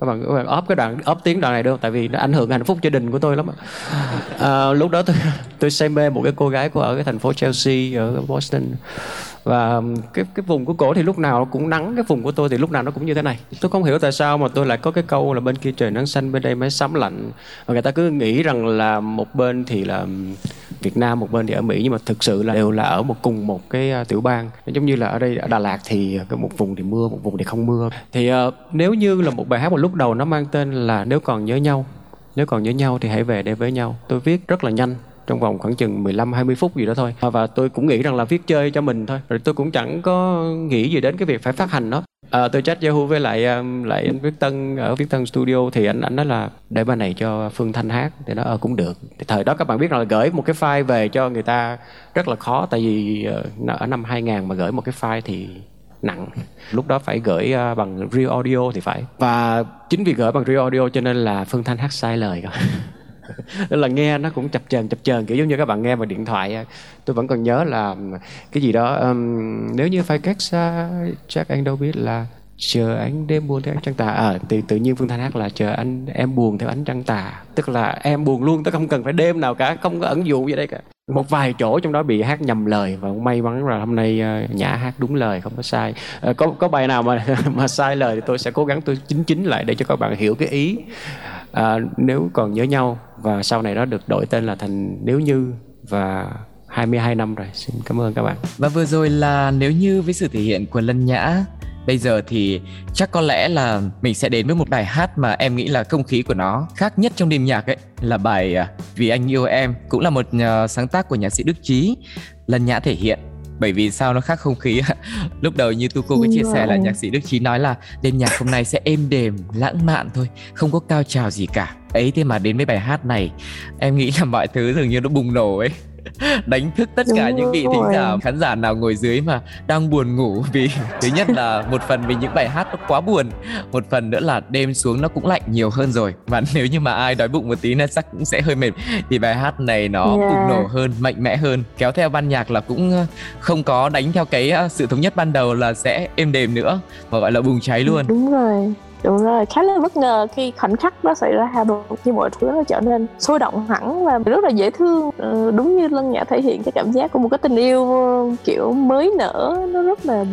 G: Các bạn các bạn óp cái đoạn óp tiếng đoạn này được tại vì nó ảnh hưởng hạnh phúc gia đình của tôi lắm à, lúc đó tôi tôi say mê một cái cô gái của ở cái thành phố Chelsea ở Boston và um, cái cái vùng của cổ thì lúc nào cũng nắng cái vùng của tôi thì lúc nào nó cũng như thế này. Tôi không hiểu tại sao mà tôi lại có cái câu là bên kia trời nắng xanh bên đây máy sắm lạnh. Và người ta cứ nghĩ rằng là một bên thì là um, Việt Nam một bên thì ở Mỹ nhưng mà thực sự là đều là ở một cùng một cái à, tiểu bang. Giống như là ở đây ở Đà Lạt thì à, cái một vùng thì mưa một vùng thì không mưa. Thì uh, nếu như là một bài hát một lúc đầu nó mang tên là nếu còn nhớ nhau nếu còn nhớ nhau thì hãy về đây với nhau. Tôi viết rất là nhanh trong vòng khoảng chừng 15 20 phút gì đó thôi. Và tôi cũng nghĩ rằng là viết chơi cho mình thôi. Rồi tôi cũng chẳng có nghĩ gì đến cái việc phải phát hành nó. À, tôi chat Yahoo với lại um, lại anh Viết Tân ở Viết Tân Studio thì anh anh nói là để bài này cho Phương Thanh hát thì nó ờ cũng được. Thì thời đó các bạn biết là gửi một cái file về cho người ta rất là khó tại vì ờ, ở năm 2000 mà gửi một cái file thì nặng. Lúc đó phải gửi ờ, bằng real audio thì phải. Và chính vì gửi bằng real audio cho nên là Phương Thanh hát sai lời nên là nghe nó cũng chập chờn chập chờn kiểu giống như các bạn nghe bằng điện thoại tôi vẫn còn nhớ là cái gì đó um, nếu như phải cách xa chắc anh đâu biết là chờ anh đêm buồn theo ánh trăng tà. À, tự tự nhiên phương thanh hát là chờ anh em buồn theo ánh trăng tà. Tức là em buồn luôn tức không cần phải đêm nào cả không có ẩn dụ gì đây cả. Một vài chỗ trong đó bị hát nhầm lời và may mắn là hôm nay ờ, nhã hát đúng lời không có sai. Ờ, có có bài nào mà mà sai lời thì tôi sẽ cố gắng tôi chính chính lại để cho các bạn hiểu cái ý à, nếu còn nhớ nhau và sau này nó được đổi tên là thành nếu như và 22 năm rồi. Xin cảm ơn các bạn.
D: Và vừa rồi là nếu như với sự thể hiện của Lân Nhã. Bây giờ thì chắc có lẽ là mình sẽ đến với một bài hát mà em nghĩ là không khí của nó khác nhất trong đêm nhạc ấy là bài à, Vì anh yêu em cũng là một à, sáng tác của nhạc sĩ Đức Trí. Lân Nhã thể hiện bởi vì sao nó khác không khí lúc đầu như tu cô có chia sẻ là nhạc sĩ đức trí nói là đêm nhạc hôm nay sẽ êm đềm lãng mạn thôi không có cao trào gì cả. Ấy thế mà đến với bài hát này em nghĩ là mọi thứ dường như nó bùng nổ ấy đánh thức tất cả Đúng những vị thính giả khán giả nào ngồi dưới mà đang buồn ngủ vì thứ nhất là một phần vì những bài hát nó quá buồn một phần nữa là đêm xuống nó cũng lạnh nhiều hơn rồi. Và nếu như mà ai đói bụng một tí nên chắc cũng sẽ hơi mệt. Thì bài hát này nó yeah. bùng nổ hơn mạnh mẽ hơn. Kéo theo ban nhạc là cũng ờ, không có đánh theo cái ờ, sự thống nhất ban đầu là sẽ êm đềm nữa mà gọi là bùng cháy luôn.
E: Đúng rồi đúng rồi khá là bất ngờ khi khoảnh khắc đó xảy ra đột như mọi thứ nó trở nên sôi động hẳn và rất là dễ thương. Ừ, đúng như lân nhã thể hiện cái cảm giác của một cái tình yêu kiểu mới nở nó rất là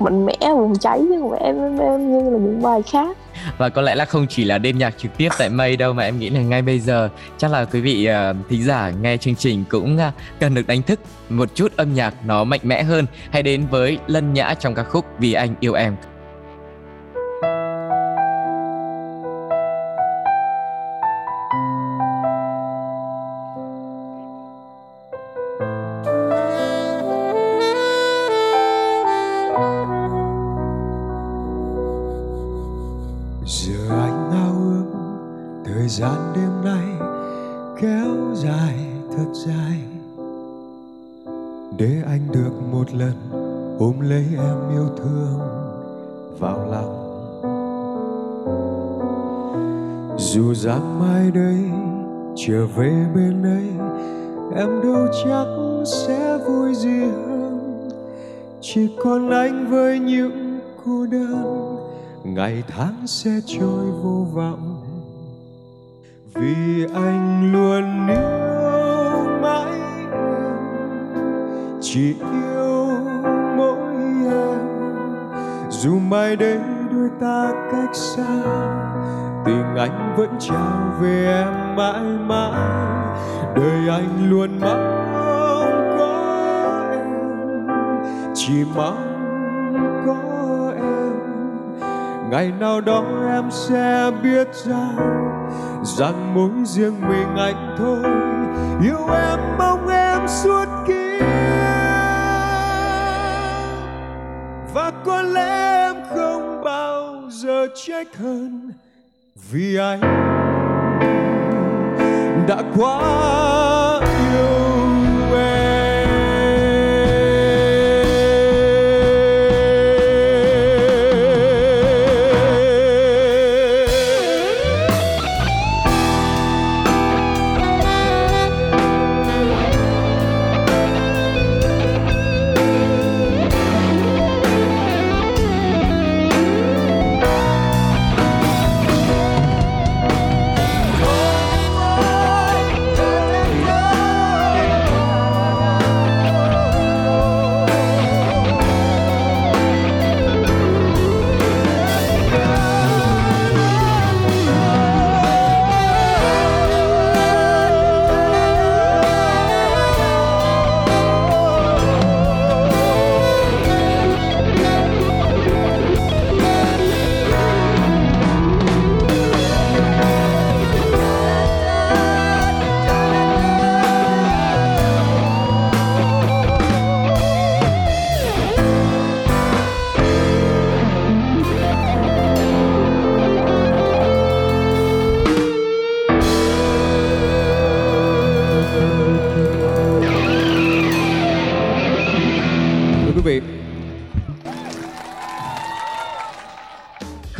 E: mạnh mẽ bùng cháy chứ không phải em, em em như là những bài khác.
D: Và có lẽ là không chỉ là đêm nhạc trực tiếp tại mây đâu mà em nghĩ là ngay bây giờ chắc là quý vị uh, thính giả nghe chương trình cũng uh, cần được đánh thức một chút âm nhạc nó mạnh mẽ hơn. Hãy đến với lân nhã trong ca khúc vì anh yêu em.
H: Chỉ còn anh với những cô đơn. Ngày tháng sẽ trôi vô vọng. Vì anh luôn yêu mãi em chỉ yêu mỗi em. Dù mai đây đôi ta cách xa, tình anh vẫn trao về em mãi mãi. Đời anh luôn mãi chỉ mong có em. Ngày nào đó em sẽ biết rằng rằng mỗi riêng mình anh thôi. Yêu em mong em suốt kiếp. Và có lẽ em không bao giờ trách hơn vì anh đã quá yêu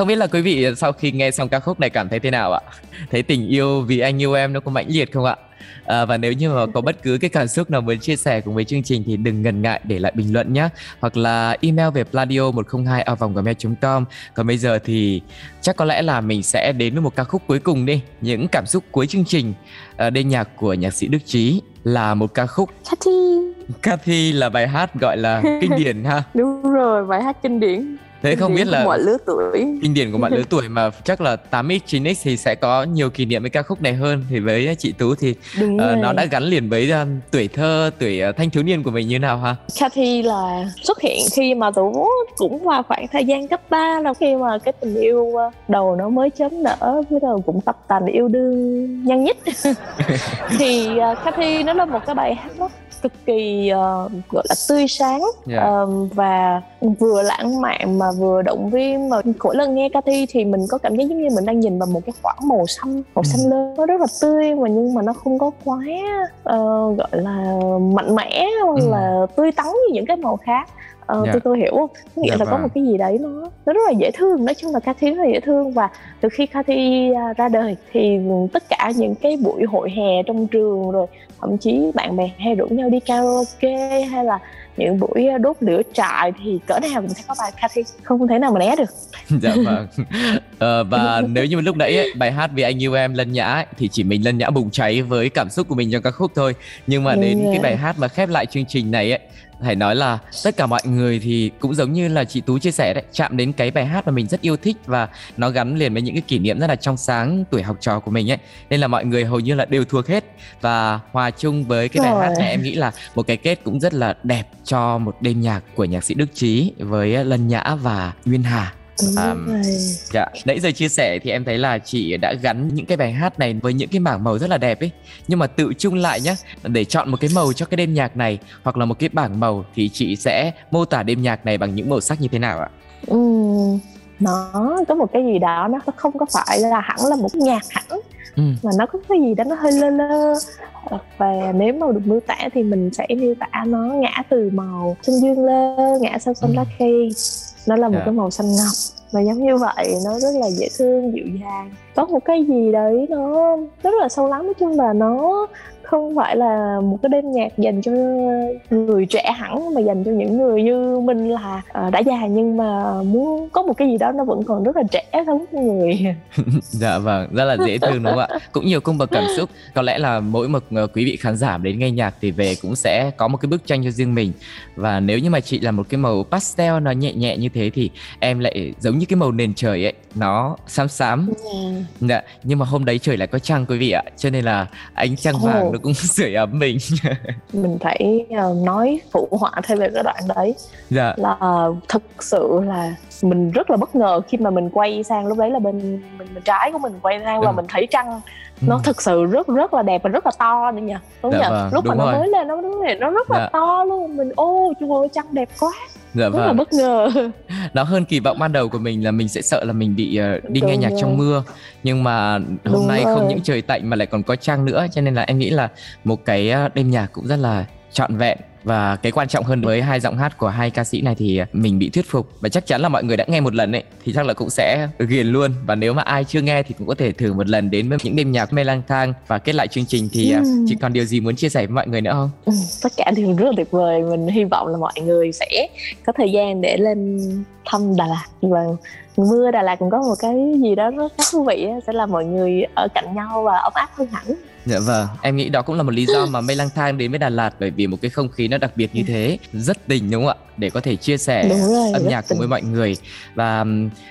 D: Không biết là quý vị sau khi nghe xong ca khúc này cảm thấy thế nào ạ? Thấy tình yêu vì anh yêu em nó có mãnh liệt không ạ? À, và nếu như mà có bất cứ cái cảm xúc nào muốn chia sẻ cùng với chương trình thì đừng ngần ngại để lại bình luận nhé hoặc là email về pladio 102 vòng gmail.com còn bây giờ thì chắc có lẽ là mình sẽ đến với một ca khúc cuối cùng đi. Những cảm xúc cuối chương trình à, đêm nhạc của nhạc sĩ Đức Trí là một ca khúc
E: Cathy
D: Cathy là bài hát gọi là kinh điển ha.
E: Đúng rồi bài hát kinh điển
D: Thế không biết là
E: mọi lứa tuổi.
D: Kinh điển của mọi lứa tuổi mà chắc là 8x 9x thì sẽ có nhiều kỷ niệm với ca khúc này hơn. Thì với chị Tú thì uh, nó đã gắn liền với uh, tuổi thơ tuổi uh, thanh thiếu niên của mình như nào ha?
E: Cathy là xuất hiện khi mà Tú cũng vào khoảng thời gian cấp 3 là khi mà cái tình yêu đầu nó mới chớm nở với đầu cũng tập tành yêu đương nhanh nhất. Thì uh, Cathy nó là một cái bài hát đó cực kỳ uh, gọi là tươi sáng yeah. uh, và vừa lãng mạn mà vừa động viên mà mỗi lần nghe Cathy thì mình có cảm giác giống như mình đang nhìn vào một cái khoảng màu xanh màu xanh ừ. lớn nó rất là tươi mà nhưng mà nó không có quá uh, gọi là mạnh mẽ hoặc ừ. là tươi tắn như những cái màu khác Ờ, yeah. Dạ. tôi tôi hiểu. Không nghĩa yeah, dạ là có một cái gì đấy nó nó rất là dễ thương nói chung là Cathy rất là dễ thương. Và từ khi Cathy à, ra đời thì tất cả những cái buổi hội hè trong trường rồi thậm chí bạn bè hay rủ nhau đi karaoke hay là những buổi đốt lửa trại thì cỡ nào cũng sẽ có bài Cathy không thể nào mà né được.
D: Dạ vâng. Ờ, và nếu như lúc nãy ấy, bài hát vì anh yêu em lân nhã ấy, thì chỉ mình lân nhã bùng cháy với cảm xúc của mình trong ca khúc thôi. Nhưng mà đến cái bài hát mà khép lại chương trình này ấy phải nói là tất cả mọi người thì cũng giống như là chị Tú chia sẻ đấy chạm đến cái bài hát mà mình rất yêu thích và nó gắn liền với những cái kỷ niệm rất là trong sáng tuổi học trò của mình ấy. Nên là mọi người hầu như là đều thuộc hết. Và hòa chung với cái bài Rồi. hát này em nghĩ là một cái kết cũng rất là đẹp cho một đêm nhạc của nhạc sĩ Đức Trí với Lân Nhã và Nguyên Hà um, dạ nãy giờ chia sẻ thì em thấy là chị đã gắn những cái bài hát này với những cái mảng màu rất là đẹp ấy. Nhưng mà tự chung lại nhá để chọn một cái màu cho cái đêm nhạc này hoặc là một cái bảng màu thì chị sẽ mô tả đêm nhạc này bằng những màu sắc như thế nào ạ?
E: Ừ, nó có một cái gì đó nó không có phải là hẳn là một nhạc hẳn. Ừ. mà nó có cái gì đó nó hơi lơ lơ. Và nếu mà được miêu tả thì mình sẽ miêu tả nó ngã từ màu xanh dương lơ ngã sau xanh ừ. lá cây nó là một yeah. Dạ. cái màu xanh ngọc và giống như vậy nó rất là dễ thương dịu dàng có một cái gì đấy nó rất là sâu lắng. Nói chung là nó không phải là một cái đêm nhạc dành cho người trẻ hẳn mà dành cho những người như mình là uh, đã già. Nhưng mà muốn có một cái gì đó nó vẫn còn rất là trẻ giống người
D: dạ vâng rất là dễ thương đúng không ạ? Cũng nhiều cung bậc cảm xúc. Có lẽ là mỗi một uh, quý vị khán giả đến nghe nhạc thì về cũng sẽ có một cái bức tranh cho riêng mình. Và nếu như mà chị là một cái màu pastel nó nhẹ nhẹ như thế thì em lại giống như cái màu nền trời ấy nó xám xám. Yeah. Dạ nhưng mà hôm đấy trời lại có trăng quý vị ạ cho nên là ánh trăng vàng nó cũng sưởi ấm mình.
E: Mình phải uh, nói phụ họa thêm về cái đoạn đấy. Dạ. là thực sự là mình rất là bất ngờ khi mà mình quay sang lúc đấy là bên mình, bên trái của mình quay sang và ừ. mình thấy trăng nó ừ. thực sự rất rất là đẹp và rất là to nữa nha đúng dạ, nhỉ vâng, lúc mà rồi. nó mới lên nó nó rất là dạ. to luôn mình ô trời ơi trăng đẹp quá dạ, rất vâng. là bất ngờ
D: nó hơn kỳ vọng ban đầu của mình là mình sẽ sợ là mình bị uh, đi Đúng nghe nhạc rồi. trong mưa nhưng mà hôm Đúng nay rồi. không những trời tạnh mà lại còn có trăng nữa cho nên là em nghĩ là một cái ờ, đêm nhạc cũng rất là trọn vẹn và cái quan trọng hơn với hai giọng hát của hai ca sĩ này thì mình bị thuyết phục. Và chắc chắn là mọi người đã nghe một lần ấy thì chắc là cũng sẽ ghiền luôn. Và nếu mà ai chưa nghe thì cũng có thể thử một lần đến với những đêm nhạc mê lang thang và kết lại chương trình thì ừ. chị còn điều gì muốn chia sẻ với mọi người nữa không?
E: Ừ, tất cả đều rất là tuyệt vời. Mình hy vọng là mọi người sẽ có thời gian để lên thăm Đà Lạt. Và mưa Đà Lạt cũng có một cái gì đó rất thú vị sẽ làm mọi người ở cạnh nhau và ấm áp hơn hẳn
D: Dạ vâng, em nghĩ đó cũng là một lý do mà mây lang thang đến với Đà Lạt bởi vì một cái không khí nó đặc biệt như thế, rất tình đúng không ạ? Để có thể chia sẻ rồi, âm nhạc cùng với mọi người. Và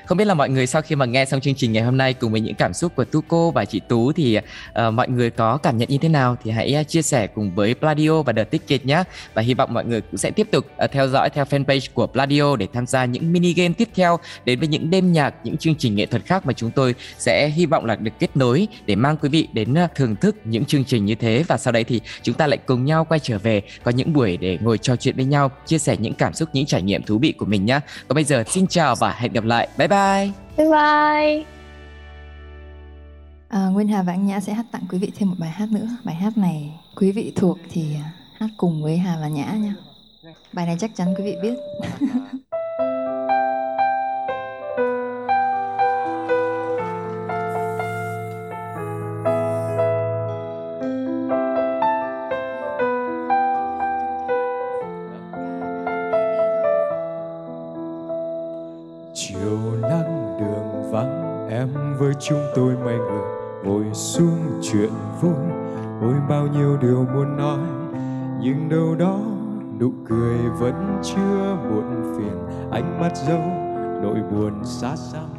D: không biết là mọi người sau khi mà nghe xong chương trình ngày hôm nay cùng với những cảm xúc của Tuco và chị Tú thì uh, mọi người có cảm nhận như thế nào thì hãy uh, chia sẻ cùng với Pladio và The Ticket nhé. Và hy vọng mọi người cũng sẽ tiếp tục uh, theo dõi theo fanpage của Pladio để tham gia những mini game tiếp theo đến với những đêm nhạc, những chương trình nghệ thuật khác mà chúng tôi sẽ hy vọng là được kết nối để mang quý vị đến uh, thưởng thức những chương trình như thế. Và sau đấy thì chúng ta lại cùng nhau quay trở về có những buổi để ngồi trò chuyện với nhau chia sẻ những cảm xúc những trải nghiệm thú vị của mình nhé còn bây giờ xin chào và hẹn gặp lại. Bye bye.
E: Bye bye.
F: À, Nguyên Hà và anh Nhã sẽ hát tặng quý vị thêm một bài hát nữa. Bài hát này quý vị thuộc thì hát cùng với Hà và Nhã nha bài này chắc chắn quý vị biết
H: chúng tôi mấy người ngồi xuống chuyện vui. Ôi, bao nhiêu điều muốn nói, nhưng đâu đó nụ cười vẫn chưa muộn phiền. Ánh mắt dâu nỗi buồn xa xăm.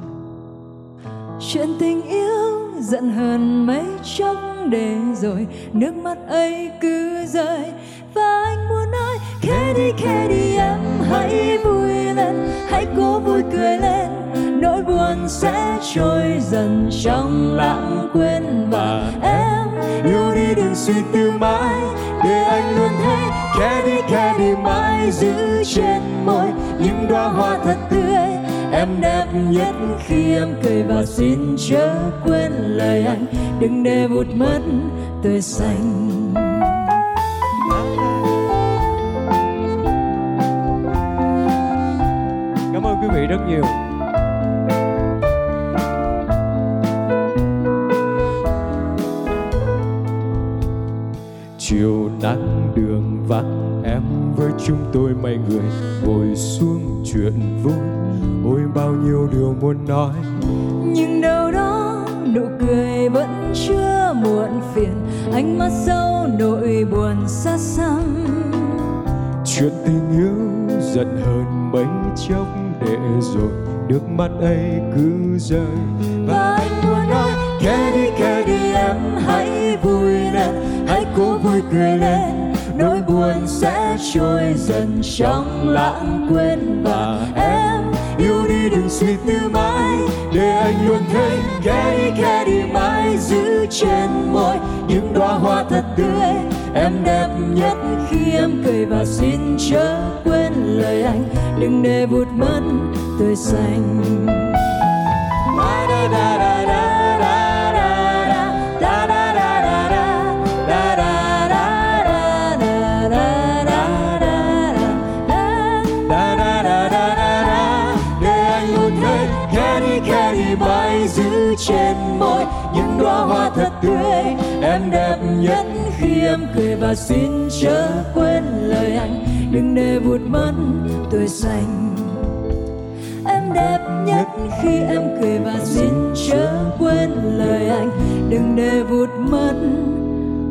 F: Chuyện tình yêu giận hờn mấy chốc để rồi, nước mắt ấy cứ rơi. Và anh muốn nói khẽ đi khẽ đi em, hãy vui lên, hãy cố vui cười lên nỗi buồn sẽ trôi dần trong lãng quên và em
H: yêu đi đừng suy tư mãi, để anh luôn thấy kẻ đi kẻ đi mãi giữ trên môi những đóa hoa thật tươi.
F: Em đẹp nhất khi em cười và xin chớ quên lời anh, đừng để vụt mất tươi xanh.
H: Cảm ơn quý vị rất nhiều. Chiều nắng đường vắng em với chúng tôi mấy người ngồi xuống chuyện vui. Ôi bao nhiêu điều muốn nói
F: nhưng đâu đó nụ cười vẫn chưa muộn phiền. Ánh mắt sâu nỗi buồn xa xăm.
H: Chuyện tình yêu giận hơn mấy chốc để rồi nước mắt ấy cứ rơi.
F: Và anh muốn nói khẽ đi khẽ đi em hãy vui lên hãy cố vui cười lên, nỗi buồn sẽ trôi dần trong lãng quên và em
H: yêu đi đừng suy tư mãi. Để anh luôn thấy kẻ đi kẻ đi mãi
F: giữ trên môi những đóa hoa thật tươi. Em đẹp nhất khi em cười và xin chớ quên lời anh. Đừng để vụt mất tươi xanh. Da da da da.
H: Trên môi. Những đóa hoa thật tươi
F: em đẹp nhất. Khi em cười và xin chớ quên lời anh đừng để vụt mất tươi xanh. Em đẹp nhất khi em cười và xin chớ quên lời anh đừng để vụt mất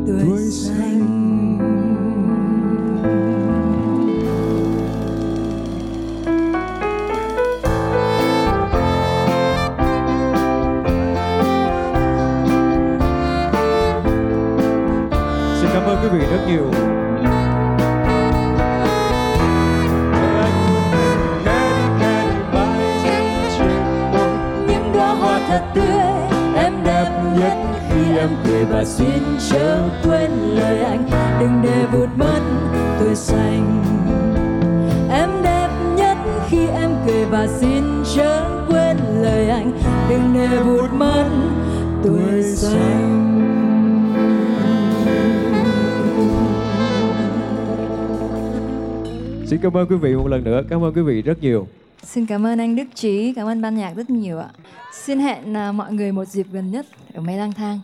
F: tươi xanh
H: quý vị rất nhiều.
F: Những đóa hoa thật tươi em đẹp nhất khi em cười và xin chớ quên lời anh. Đừng để vụt mất tuổi xanh em đẹp nhất khi em cười và xin chớ quên lời anh đừng để vụt mất tuổi xanh
H: Xin cảm ơn quý vị một lần nữa, cảm ơn quý vị rất nhiều.
F: Xin cảm ơn anh Đức Trí, cảm ơn ban nhạc rất nhiều ạ. Xin hẹn à, mọi người một dịp gần nhất ở Mây Lang Thang.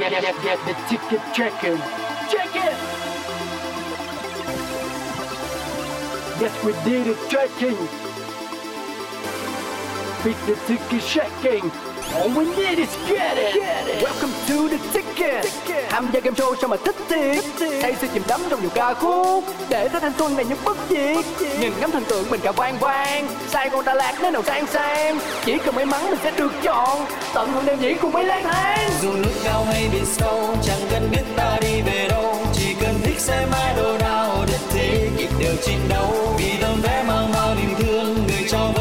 A: Get, get, get, the ticket checking. Check it! Yes, we did it checking. Beat the ticket checking. All we need is get it. Get it. Welcome to the ticket. Tham gia game show sao mà thích thiệt. Say sự chìm đắm trong nhiều ca khúc. Để tới thanh xuân này những bất diệt. Nhìn ngắm thần tượng mình cả vang vang. Sài Gòn Đà Lạt nơi nào sang sang. Chỉ cần may mắn mình sẽ được chọn. Tận hưởng đêm diễn cùng mấy lang thang.
B: dù núi cao hay biển sâu chẳng cần biết ta đi về đâu chỉ cần thích xe mãi đồ nào đất thế kịp đều chiến đấu vì tấm vé mang bao niềm thương người cho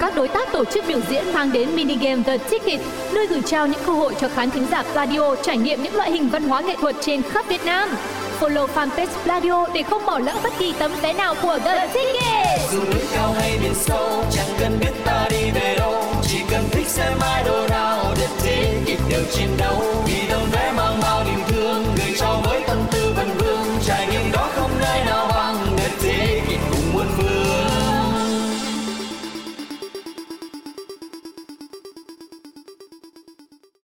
C: các đối tác tổ chức biểu diễn mang đến mini game The Ticket, nơi gửi trao những cơ hội cho khán thính giả Pladio trải nghiệm những loại hình văn hóa nghệ thuật trên khắp Việt Nam. Follow fanpage Pladio để không bỏ lỡ bất kỳ tấm vé nào của The Ticket.
B: Dù núi cao hay biển sâu, chẳng cần biết ta đi về đâu, chỉ cần thích xem idol nào The Ticket đều chiến đấu vì đồng vé